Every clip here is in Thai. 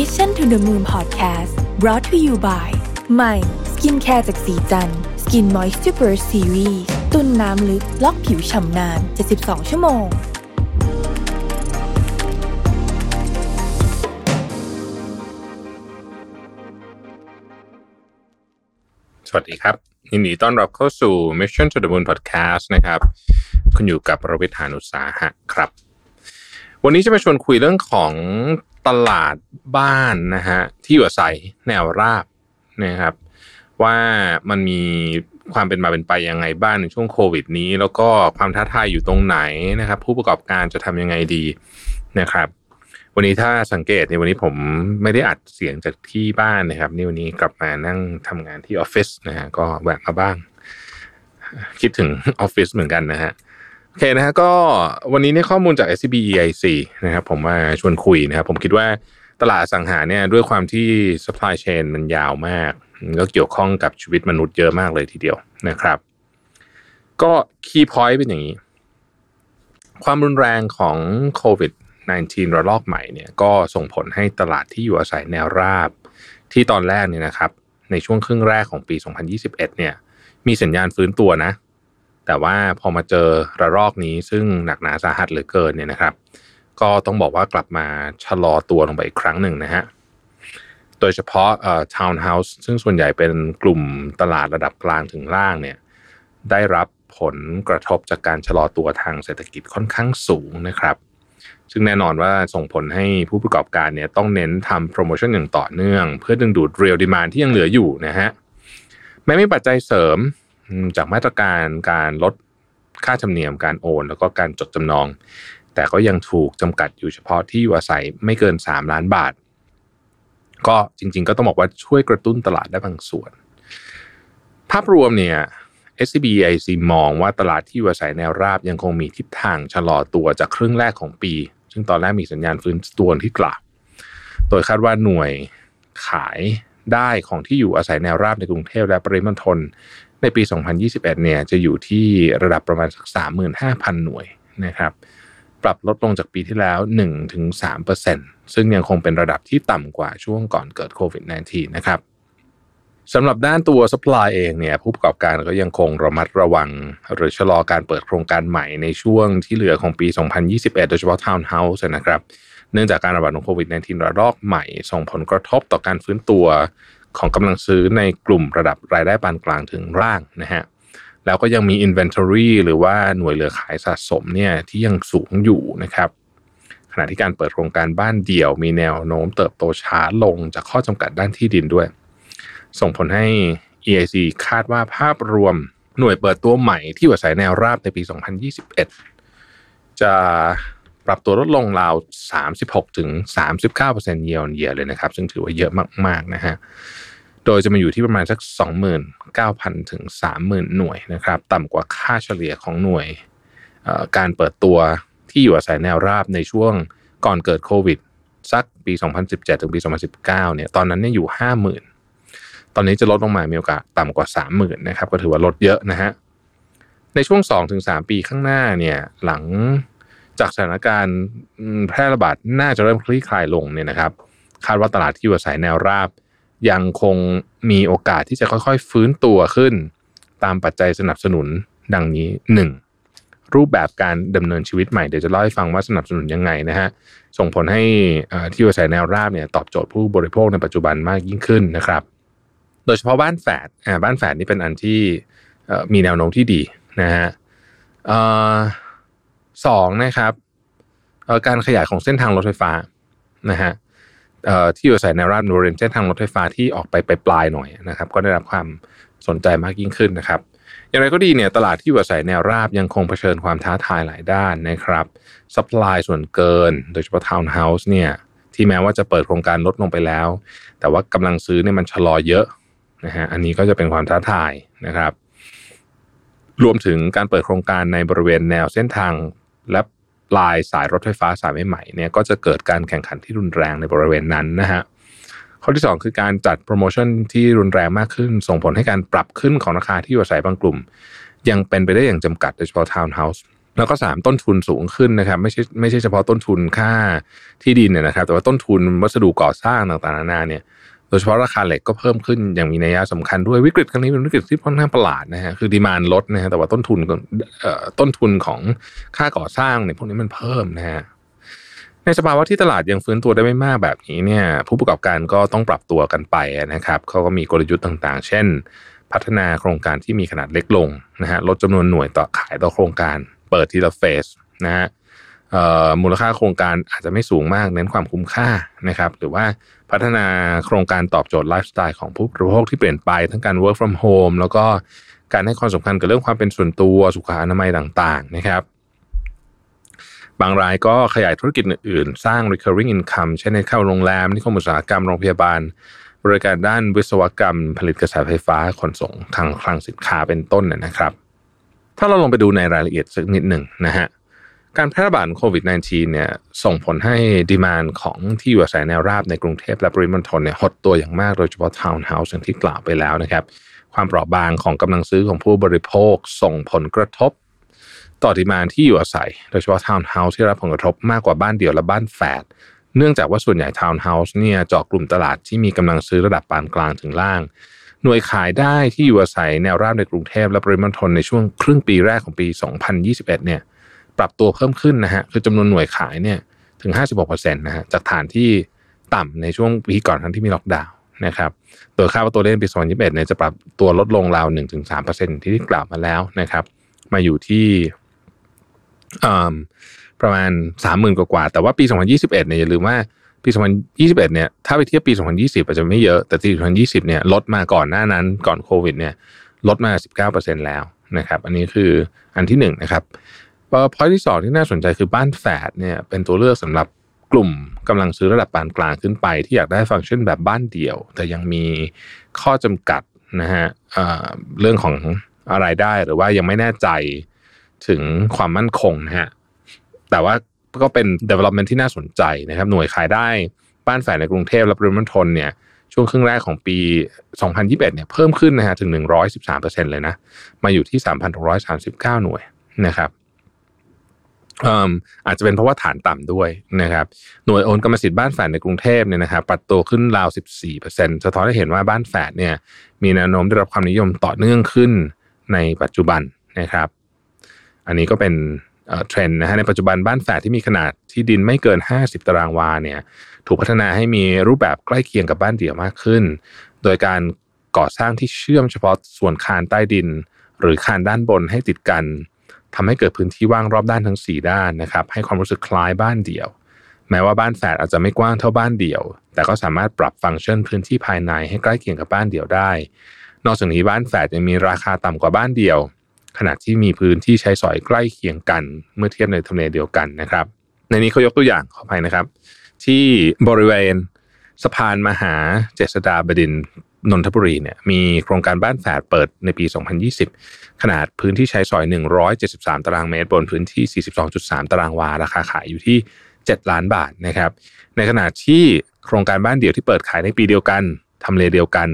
Mission to the Moon Podcast brought to you by ใหม่ skincare จากศรีจันทร์ Skin Moisture Burst Series ตุนน้ำลึก ล็อกผิวฉ่ำนาน 72 ชั่วโมง สวัสดีครับยินดีต้อนรับเข้าสู่ Mission to the Moon Podcast นะครับ คุณอยู่กับผมรวิศ หาญอุตสาหะครับ วันนี้จะมาชวนคุยเรื่องของ ตลาดบ้านนะฮะที่อยู่อาศัยแนวราบนะครับ ว่ามันมีความเป็นมาเป็นไปยังไงบ้างในช่วงโควิดนี้ แล้วก็ความท้าทายอยู่ตรงไหนนะครับ ผู้ประกอบการจะทำยังไงดีนะครับ วันนี้ถ้าสังเกตในวันนี้ผมไม่ได้อัดเสียงจากที่บ้านนะครับ นี่วันนี้กลับมานั่งทำงานที่ออฟฟิศนะฮะก็แวะมาบ้าง คิดถึงออฟฟิศเหมือนกันนะฮะ โอเคนะฮะก็วันนี้เนี่ยข้อมูลจาก SCB EIC นะครับผมมาชวนคุยนะครับ ผมคิดว่าตลาดสังหาเนี่ยด้วยความที่ supply chain มันยาวมาก ก็เกี่ยวข้องกับชีวิตมนุษย์เยอะมากเลยทีเดียวนะครับ ก็ key point เป็นอย่างนี้ ความรุนแรงของโควิด 19 ระลอกใหม่เนี่ยก็ส่งผลให้ตลาดที่อยู่อาศัยแนวราบ ที่ตอนแรกเนี่ยนะครับ ในช่วงครึ่งแรกของปี 2021 เนี่ย มีสัญญาณฟื้นตัวนะ แต่ว่าพอมาเจอระลอกนี้ซึ่งหนักหนาสาหัสเหลือเกินเนี่ยนะครับ ก็ต้องบอกว่ากลับมาชะลอตัวลงไปอีกครั้งหนึ่งนะฮะโดยเฉพาะเอ่อทาวน์เฮาส์ซึ่งส่วนใหญ่เป็นกลุ่มตลาดระดับกลางถึงล่างเนี่ยได้รับผลกระทบจากการชะลอตัวทางเศรษฐกิจค่อนข้างสูงนะครับ ซึ่งแน่นอนว่าส่งผลให้ผู้ประกอบการเนี่ยต้องเน้นทำโปรโมชั่นอย่างต่อเนื่อง เพื่อดึงดูด real demand ที่ยังเหลืออยู่นะฮะแม้มีปัจจัยเสริมอืม จากมาตรการการลดค่าธรรมเนียมการโอน แล้วก็การจดจำนอง แต่ก็ยังถูกจำกัดอยู่เฉพาะที่อยู่อาศัยไม่เกิน 3 ล้านบาท ก็จริง ๆ ก็ต้องบอกว่าช่วยกระตุ้นตลาดได้บางส่วน ภาพรวมเนี่ย SBIC มองว่าตลาดที่อยู่อาศัยแนวราบยังคงมีทิศทางชะลอตัวจากครึ่งแรกของปี ซึ่งตอนแรกมีสัญญาณฟื้นตัวที่กลับโดยคาดว่าหน่วยขายได้ของที่อยู่อาศัยแนวราบในกรุงเทพและปริมณฑล ในปี 2021 เนี่ยจะอยู่ที่ระดับประมาณสัก35,000 หน่วยนะครับ ปรับลดลงจากปีที่แล้ว 1-3%ซึ่งยังคงเป็นระดับที่ต่ำกว่าช่วงก่อนเกิดโควิด -19 นะครับสำหรับด้านตัว supply เองเนี่ยผู้ประกอบการก็ยังคงระมัดระวัง หรือชะลอการเปิดโครงการใหม่ในช่วงที่เหลือของปี 2021 โดยเฉพาะ Town House นะครับ เนื่องจากการระบาดของโควิด -19 ระลอกใหม่ ส่งผลกระทบต่อการฟื้นตัว ของกำลังซื้อในกลุ่มระดับรายได้ปานกลางถึงล่างนะฮะแล้วก็ยังมี inventory หรือว่าหน่วยเหลือขายสะสมเนี่ยที่ยังสูงอยู่นะครับ ขณะที่การเปิดโครงการบ้านเดี่ยว มีแนวโน้มเติบโตช้าลงจากข้อจำกัดด้านที่ดินด้วย ส่งผลให้ EIC คาดว่าภาพรวมหน่วยเปิดตัวใหม่ที่อยู่อาศัยแนวราบในปี 2021 จะ ปรับตัวลดลงราว 36 ถึง 39%เยียร์เยียเลยนะครับ ซึ่งถือว่าเยอะมากๆนะฮะ โดยจะมาอยู่ที่ประมาณสัก 29,000 ถึง 30,000 หน่วยนะครับ ต่ำกว่าค่าเฉลี่ยของหน่วยการเปิดตัวที่อยู่อาศัยแนวราบในช่วงก่อนเกิดโควิด สักปี 2017 ถึงปี 2019 เนี่ย ตอนนั้นเนี่ยอยู่ 50,000 ตอนนี้จะลดลงมา มีโอกาสต่ำกว่า 30,000 นะครับ ก็ถือว่าลดเยอะนะฮะ ในช่วง 2-3 ปีข้างหน้าเนี่ย หลัง จากสถานการณ์แพร่ระบาดน่าจะเริ่มคลี่คลายลงเนี่ยนะครับ คาดว่าตลาดที่อยู่อาศัยแนวราบ ยังคงมีโอกาสที่จะค่อยๆ ฟื้นตัวขึ้น ตามปัจจัยสนับสนุนดังนี้ 1. รูปแบบการดำเนินชีวิตใหม่เดี๋ยวจะเล่าให้ฟังว่าสนับสนุนยังไงนะฮะส่งผลให้ที่อยู่อาศัยแนวราบเนี่ยตอบโจทย์ผู้บริโภคในปัจจุบันมากยิ่งขึ้นนะครับ โดยเฉพาะบ้านแฝดอ่าบ้านแฝดนี่เป็นอันที่มีแนวโน้มที่ดีนะฮะอ่อ สองนะครับการขยายของเส้นทางรถไฟฟ้านะฮะที่อยู่อาศัยแนวราบบริเวณเส้นทางรถไฟฟ้าที่ออกไปปลายๆหน่อยนะครับ ก็ได้รับความสนใจมากยิ่งขึ้นนะครับ อย่างไรก็ดีเนี่ยตลาดที่อยู่อาศัยแนวราบยังคงเผชิญความท้าทายหลายด้านนะครับsupply ส่วนเกิน โดยเฉพาะทาวน์เฮาส์เนี่ยที่แม้ว่าจะเปิดโครงการลดลงไปแล้ว แต่ว่ากำลังซื้อเนี่ยมันชะลอเยอะนะฮะอันนี้ก็จะเป็นความท้าทายนะครับ รวมถึงการเปิดโครงการในบริเวณแนวเส้นทาง และลายสายรถไฟฟ้าสายใหม่ๆเนี่ยก็จะเกิดการแข่งขันที่รุนแรงในบริเวณนั้นนะฮะข้อที่ 2 คือการจัดโปรโมชั่นที่รุนแรงมากขึ้น ส่งผลให้การปรับขึ้นของราคาที่อยู่อาศัยบางกลุ่ม ยังเป็นไปได้อย่างจำกัดโดยเฉพาะทาวน์เฮาส์แล้วก็สามต้นทุนสูงขึ้นนะครับไม่ใช่ไม่ใช่เฉพาะต้นทุนค่าที่ดินเนี่ยนะครับ แต่ว่าต้นทุนวัสดุก่อสร้างต่างๆนานาเนี่ย โดยเฉพาะราคาเหล็กก็เพิ่มขึ้นอย่างมีนัยสำคัญด้วยวิกฤตครั้งนี้เป็นวิกฤตที่ค่อนข้างประหลาดนะฮะคือ demand ลดนะฮะแต่ว่าต้นทุนต้นทุนของค่าก่อสร้างเนี่ยพวกนี้มันเพิ่มนะฮะในสภาวะที่ตลาดยังฟื้นตัวได้ไม่มากแบบนี้เนี่ย ผู้ประกอบการก็ต้องปรับตัวกันไปนะครับเขาก็มีกลยุทธ์ต่างๆ เช่น พัฒนาโครงการที่มีขนาดเล็กลงนะฮะลดจำนวนหน่วยต่อขายต่อโครงการ เปิดทีละเฟสนะฮะ มูลค่าโครงการอาจจะไม่สูงมากเน้นความคุ้มค่านะครับ หรือว่าพัฒนาโครงการตอบโจทย์ไลฟ์สไตล์ของผู้บริโภคที่เปลี่ยนไปทั้งการ work from home แล้วก็การให้ความสำคัญกับเรื่องความเป็นส่วนตัวสุขอนามัยต่างๆนะครับ บางรายก็ขยายธุรกิจอื่นๆ สร้าง recurring income เช่นในเข้าโรงแรมนิคมอุตสาหกรรมโรงพยาบาล บริการด้านวิศวกรรม ผลิตกระแสไฟฟ้าขนส่งทางคลังสินค้าเป็นต้นนะครับ ถ้าเราลงไปดูในรายละเอียดสักนิดหนึ่งนะฮะ การแพร่ระบาดโควิด -19 เนี่ยส่งผลให้ demand ของที่อยู่อาศัยแนวราบในกรุงเทพและปริมณฑลเนี่ยหดตัวอย่างมากโดยเฉพาะทาวน์เฮาส์อย่างที่กล่าวไปแล้วนะครับ ความเปราะบางของกำลังซื้อของผู้บริโภคส่งผลกระทบ ต่อ demand ที่อยู่อาศัย โดยเฉพาะทาวน์เฮาส์ที่รับผลกระทบมากกว่าบ้านเดี่ยวและบ้านแฝดเนื่องจากว่าส่วนใหญ่ทาวน์เฮาส์เนี่ยเจาะกลุ่มตลาดที่มีกำลังซื้อระดับปานกลางถึงล่างหน่วยขายได้ที่อยู่อาศัยแนวราบในกรุงเทพและปริมณฑลในช่วงครึ่งปีแรกของปี 2021 เนี่ย ปรับตัวเพิ่มขึ้นนะฮะคือจำนวนหน่วยขายเนี่ยถึง 56%นะฮะจากฐานที่ต่ำในช่วงปีก่อนทั้งที่มีล็อกดาวน์นะครับโดยคาดว่าตัวเลขปี 2021เนี่ยจะปรับตัวลดลงราว 1-3%ที่ที่กล่าวมาแล้วนะครับ มาอยู่ที่ประมาณ 30,000กว่า แต่ว่าปี 2021เนี่ยอย่าลืมว่าปี 2021เนี่ยถ้าไปเทียบปี 2020 อาจจะไม่เยอะ แต่ปี 2020เนี่ยลดมาก่อนหน้านั้นก่อนโควิดเนี่ยลดมา 19%แล้วนะครับ อันนี้คืออันที่1นนะครับ พอยที่สองที่น่าสนใจคือบ้านแฝดเนี่ยเป็นตัวเลือกสำหรับกลุ่มกำลังซื้อระดับปานกลางขึ้นไป ที่อยากได้ฟังก์ชันแบบบ้านเดี่ยว แต่ยังมีข้อจำกัดนะฮะเรื่องของอะไรได้หรือว่ายังไม่แน่ใจถึงความมั่นคงนะฮะแต่ว่าก็เป็น development ที่น่าสนใจนะครับ หน่วยขายได้บ้านแฝดในกรุงเทพและปริมณฑลเนี่ยช่วงครึ่งแรกของปี 2021 เนี่ยเพิ่มขึ้นนะฮะถึง 113%เลยนะ มาอยู่ที่ 3,639 หน่วยนะครับ อาจจะเป็นเพราะว่าฐานต่ำด้วยนะครับหน่วยโอนกรรมสิทธิ์บ้านแฝดในกรุงเทพเนี่ยนะครับปัดตัวขึ้นราว 14%สะท้อนให้เห็นว่าบ้านแฝดเนี่ยมีแนวโน้มได้รับความนิยมต่อเนื่องขึ้นในปัจจุบันนะครับ อันนี้ก็เป็นเทรนด์นะฮะในปัจจุบันบ้านแฝดที่มีขนาดที่ดินไม่เกิน 50 ตารางวาเนี่ยถูกพัฒนาให้มีรูปแบบใกล้เคียงกับบ้านเดี่ยวมากขึ้น โดยการก่อสร้างที่เชื่อมเฉพาะส่วนคานใต้ดิน หรือคานด้านบนให้ติดกัน ทำให้เกิดพื้นที่ว่างรอบด้านทั้ง 4 ด้านนะครับให้ความรู้สึกคล้ายบ้านเดี่ยว แม้ว่าบ้านแฝดอาจจะไม่กว้างเท่าบ้านเดี่ยว แต่ก็สามารถปรับฟังก์ชันพื้นที่ภายในให้ใกล้เคียงกับบ้านเดี่ยวได้ นอกจากนี้บ้านแฝดยังมีราคาต่ำกว่าบ้านเดี่ยว ขณะที่มีพื้นที่ใช้สอยใกล้เคียงกัน เมื่อเทียบในทำเลเดียวกันนะครับ ในนี้เขายกตัวอย่างขออภัยนะครับ ที่บริเวณสะพานมหาเจษฎาบดิน นนทบุรีเนี่ยมีโครงการบ้านแฝดเปิดในปี 2020 ขนาดพื้นที่ใช้สอย 173 ตารางเมตร บนพื้นที่ 42.3 ตารางวา ราคาขายอยู่ที่ 7 ล้านบาทนะครับ ในขณะที่โครงการบ้านเดี่ยวที่เปิดขายในปีเดียวกันทำเลเดียวกัน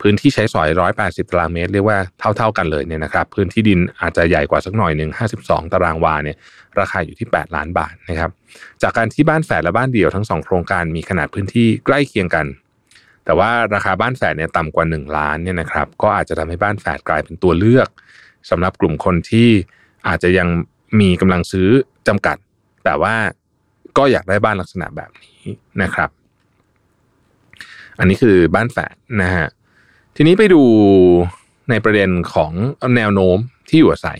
พื้นที่ใช้สอย 180 ตารางเมตร เรียกว่าเท่า ๆกันเลยเนี่ยนะครับ พื้นที่ดินอาจจะใหญ่กว่าสักหน่อยหนึ่ง52 ตารางวาเนี่ยราคาอยู่ที่ 8 ล้านบาทนะครับ จากการที่บ้านแฝดและบ้านเดี่ยวทั้งสองโครงการมีขนาดพื้นที่ใกล้เคียงกัน แต่ว่าราคาบ้านแฝดเนี่ยต่ำกว่า 1 ล้านเนี่ยนะครับก็อาจจะทำให้บ้านแฝดกลายเป็นตัวเลือกสำหรับกลุ่มคนที่อาจจะยังมีกำลังซื้อจำกัด แต่ว่าก็อยากได้บ้านลักษณะแบบนี้นะครับ อันนี้คือบ้านแฝดนะฮะทีนี้ไปดูในประเด็นของแนวโน้มที่อยู่อาศัย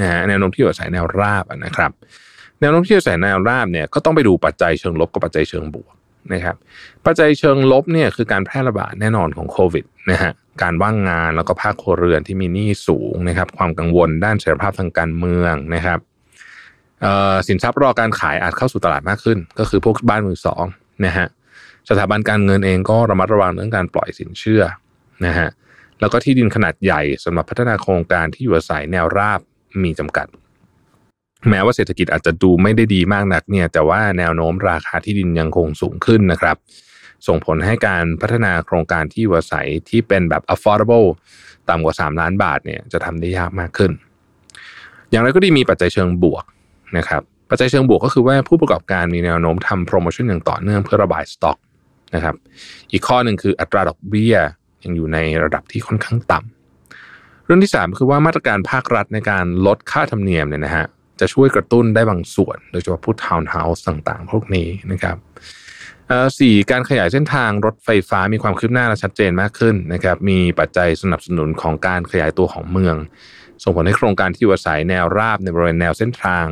นะฮะแนวโน้มที่อยู่อาศัยแนวราบนะครับ แนวโน้มที่อยู่อาศัยแนวราบเนี่ยก็ต้องไปดูปัจจัยเชิงลบกับปัจจัยเชิงบวก นะครับปัจจัยเชิงลบเนี่ยคือการแพร่ระบาดแน่นอนของโควิดนะฮะการว่างงานแล้วก็ภาคครัวเรือนที่มีหนี้สูงนะครับความกังวลด้านเสรีภาพทางการเมืองนะครับสินทรัพย์รอการขายอาจเข้าสู่ตลาดมากขึ้น ก็คือพวกบ้านมือสองนะฮะสถาบันการเงินเองก็ระมัดระวังเรื่องการปล่อยสินเชื่อนะฮะแล้วก็ที่ดินขนาดใหญ่สำหรับพัฒนาโครงการที่อยู่อาศัยแนวราบมีจำกัด แม้ว่าเศรษฐกิจอาจจะดูไม่ได้ดีมากนักเนี่ยแต่ว่าแนวโน้มราคาที่ดินยังคงสูงขึ้นนะครับ ส่งผลให้การพัฒนาโครงการที่อยู่อาศัยที่เป็นแบบ affordable ต่ำกว่า 3 ล้านบาทเนี่ยจะทำได้ยากมากขึ้น อย่างไรก็ดีมีปัจจัยเชิงบวกนะครับปัจจัยเชิงบวกก็คือว่าผู้ประกอบการมีแนวโน้มทำโปรโมชั่นอย่างต่อเนื่องเพื่อระบายสต็อกนะครับ อีกข้อหนึ่งคืออัตราดอกเบี้ยยังอยู่ในระดับที่ค่อนข้างต่ำเรื่องที่ 3 คือว่ามาตรการภาครัฐในการลดค่าธรรมเนียมเนี่ยนะฮะ จะช่วยกระตุ้นได้บางส่วน โดยเฉพาะพวกทาวน์เฮาส์ต่างๆ พวกนี้นะครับสี่การขยายเส้นทางรถไฟฟ้ามีความคืบหน้าและชัดเจนมากขึ้นนะครับมีปัจจัยสนับสนุนของการขยายตัวของเมือง ส่งผลให้โครงการที่อยู่อาศัยแนวราบในบริเวณแนวเส้นทาง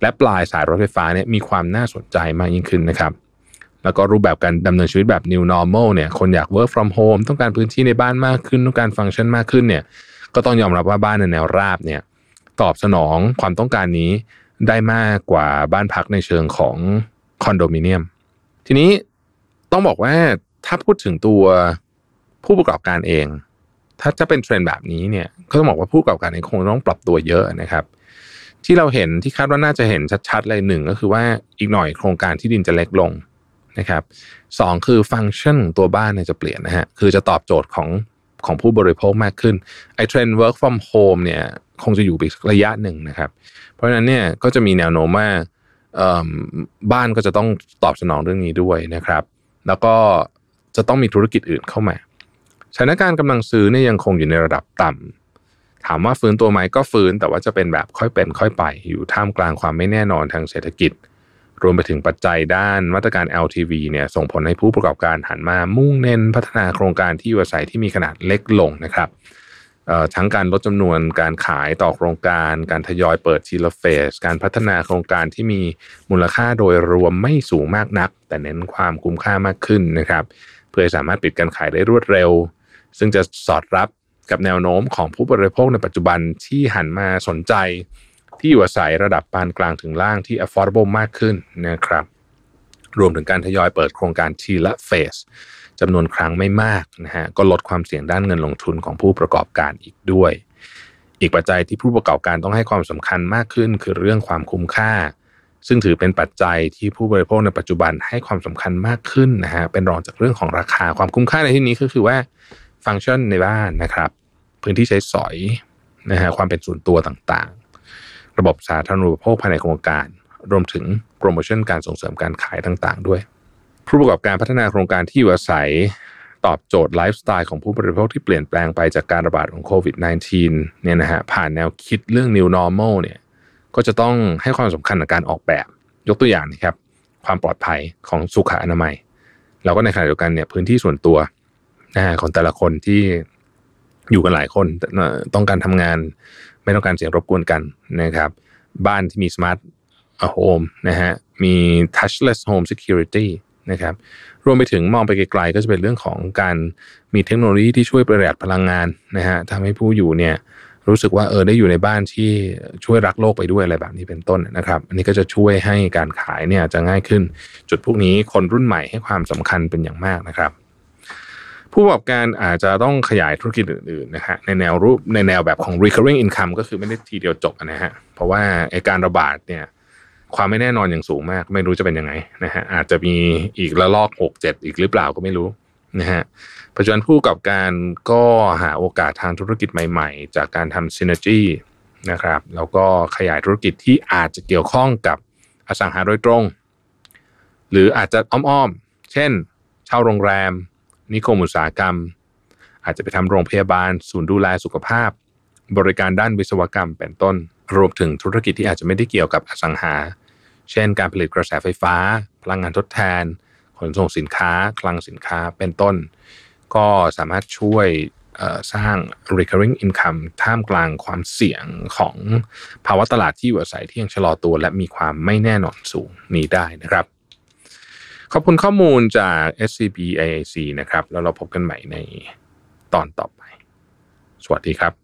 และปลายสายรถไฟฟ้าเนี่ยมีความน่าสนใจมากยิ่งขึ้นนะครับแล้วก็รูปแบบการดำเนินชีวิตแบบ new normal เนี่ยคนอยาก work from home ต้องการพื้นที่ในบ้านมากขึ้น ต้องการฟังก์ชันมากขึ้นเนี่ยก็ต้องยอมรับว่าบ้านในแนวราบเนี่ย ตอบสนองความต้องการนี้ได้มากกว่าบ้านพักในเชิงของคอนโดมิเนียม ทีนี้ต้องบอกว่าถ้าพูดถึงตัวผู้ประกอบการเอง ถ้าจะเป็นเทรนด์แบบนี้เนี่ยก็ต้องบอกว่าผู้ประกอบการเองคงต้องปรับตัวเยอะนะครับ ที่เราเห็นที่คาดว่าน่าจะเห็นชัดๆเลยหนึ่งก็คือว่าอีกหน่อยโครงการที่ดินจะเล็กลงนะครับสองคือฟังก์ชันตัวบ้านเนี่ยจะเปลี่ยนนะฮะคือจะตอบโจทย์ของของผู้บริโภคมากขึ้นไอ้เทรนด์ work from home เนี่ย คงจะอยู่ไประยะหนึ่งนะครับ เพราะฉะนั้นเนี่ยก็จะมีแนวโน้มว่าบ้านก็จะต้องตอบสนองเรื่องนี้ด้วยนะครับ แล้วก็จะต้องมีธุรกิจอื่นเข้ามาสถานการณ์กำลังซื้อเนี่ยยังคงอยู่ในระดับต่ำถามว่าฟื้นตัวไหมก็ฟื้น แต่ว่าจะเป็นแบบค่อยเป็นค่อยไป อยู่ท่ามกลางความไม่แน่นอนทางเศรษฐกิจ รวมไปถึงปัจจัยด้านมาตรการ LTV เนี่ยส่งผลให้ผู้ประกอบการหันมามุ่งเน้นพัฒนาโครงการที่อยู่อาศัยที่มีขนาดเล็กลงนะครับ ทั้งการลดจำนวนการขายต่อโครงการ การทยอยเปิดทีละเฟส การพัฒนาโครงการที่มีมูลค่าโดยรวมไม่สูงมากนัก แต่เน้นความคุ้มค่ามากขึ้นนะครับ เพื่อสามารถปิดการขายได้รวดเร็ว ซึ่งจะสอดรับกับแนวโน้มของผู้บริโภคในปัจจุบันที่หันมาสนใจ ที่อยู่อาศัยระดับปานกลางถึงล่างที่ affordable มากขึ้นนะครับ รวมถึงการทยอยเปิดโครงการทีละเฟส จำนวนครั้งไม่มากนะฮะก็ลดความเสี่ยงด้านเงินลงทุนของผู้ประกอบการอีกด้วย อีกปัจจัยที่ผู้ประกอบการต้องให้ความสำคัญมากขึ้น คือเรื่องความคุ้มค่า ซึ่งถือเป็นปัจจัยที่ผู้บริโภคในปัจจุบันให้ความสำคัญมากขึ้นนะฮะเป็นรองจากเรื่องของราคาความคุ้มค่าในที่นี้ก็คือว่าฟังก์ชันในบ้านนะครับ พื้นที่ใช้สอยนะฮะความเป็นส่วนตัวต่างๆ ระบบสาธารณูปโภคภายในโครงการ รวมถึงโปรโมชั่นการส่งเสริมการขายต่างๆ ด้วย ผู้ประกอบการพัฒนาโครงการที่อยู่อาศัยตอบโจทย์ไลฟ์สไตล์ของผู้บริโภคที่เปลี่ยนแปลงไปจากการระบาดของโควิด -19 เนี่ยนะฮะผ่านแนวคิดเรื่อง new normal เนี่ยก็จะต้องให้ความสำคัญกับการออกแบบ ยกตัวอย่างนะครับความปลอดภัยของสุขอนามัย แล้วก็ในขณะเดียวกันเนี่ยพื้นที่ส่วนตัวนะฮะของแต่ละคนที่อยู่กันหลายคนต้องการทำงาน ไม่ต้องการเสียงรบกวนกันนะครับ บ้านที่มี smart home นะฮะมี touchless home security นะครับรวมไปถึงมองไปไกลๆก็จะเป็นเรื่องของการมีเทคโนโลยีที่ช่วยประหยัดพลังงานนะฮะทำให้ผู้อยู่เนี่ยรู้สึกว่าเออได้อยู่ในบ้านที่ช่วยรักโลกไปด้วยอะไรแบบนี้เป็นต้นนะครับ อันนี้ก็จะช่วยให้การขายเนี่ยจะง่ายขึ้น จุดพวกนี้คนรุ่นใหม่ให้ความสำคัญเป็นอย่างมากนะครับ ผู้ประกอบการอาจจะต้องขยายธุรกิจอื่นๆนะฮะในแนวรูปในแนวแบบของ recurring income ก็คือไม่ได้ทีเดียวจบนะฮะเพราะว่าไอการระบาดเนี่ย ความไม่แน่นอนอย่างสูงมาก ไม่รู้จะเป็นยังไงนะฮะอาจจะมีอีกระลอกหกเจ็ดอีกหรือเปล่าก็ไม่รู้นะฮะปัจจุบันผู้กับการก็หาโอกาสทางธุรกิจใหม่ ๆ จากการทำซินเนจีนะครับแล้วก็ขยายธุรกิจที่อาจจะเกี่ยวข้องกับอสังหาโดยตรง หรืออาจจะอ้อมๆ เช่น เช่าโรงแรม นิคมอุตสาหกรรม อาจจะไปทำโรงพยาบาล ศูนย์ดูแลสุขภาพ บริการด้านวิศวกรรมเป็นต้น รวมถึงธุรกิจที่อาจจะไม่ได้เกี่ยวกับอสังหา เช่น การผลิตกระแสไฟฟ้า พลังงานทดแทน ขนส่งสินค้า คลังสินค้าเป็นต้น ก็สามารถช่วยสร้าง recurring income ท่ามกลางความเสี่ยงของภาวะตลาดที่อยู่อาศัยที่ยังชะลอตัวและมีความไม่แน่นอนสูงนี้ได้นะครับ ขอบคุณข้อมูลจาก SCB IAC นะครับ แล้วเราพบกันใหม่ในตอนต่อไป สวัสดีครับ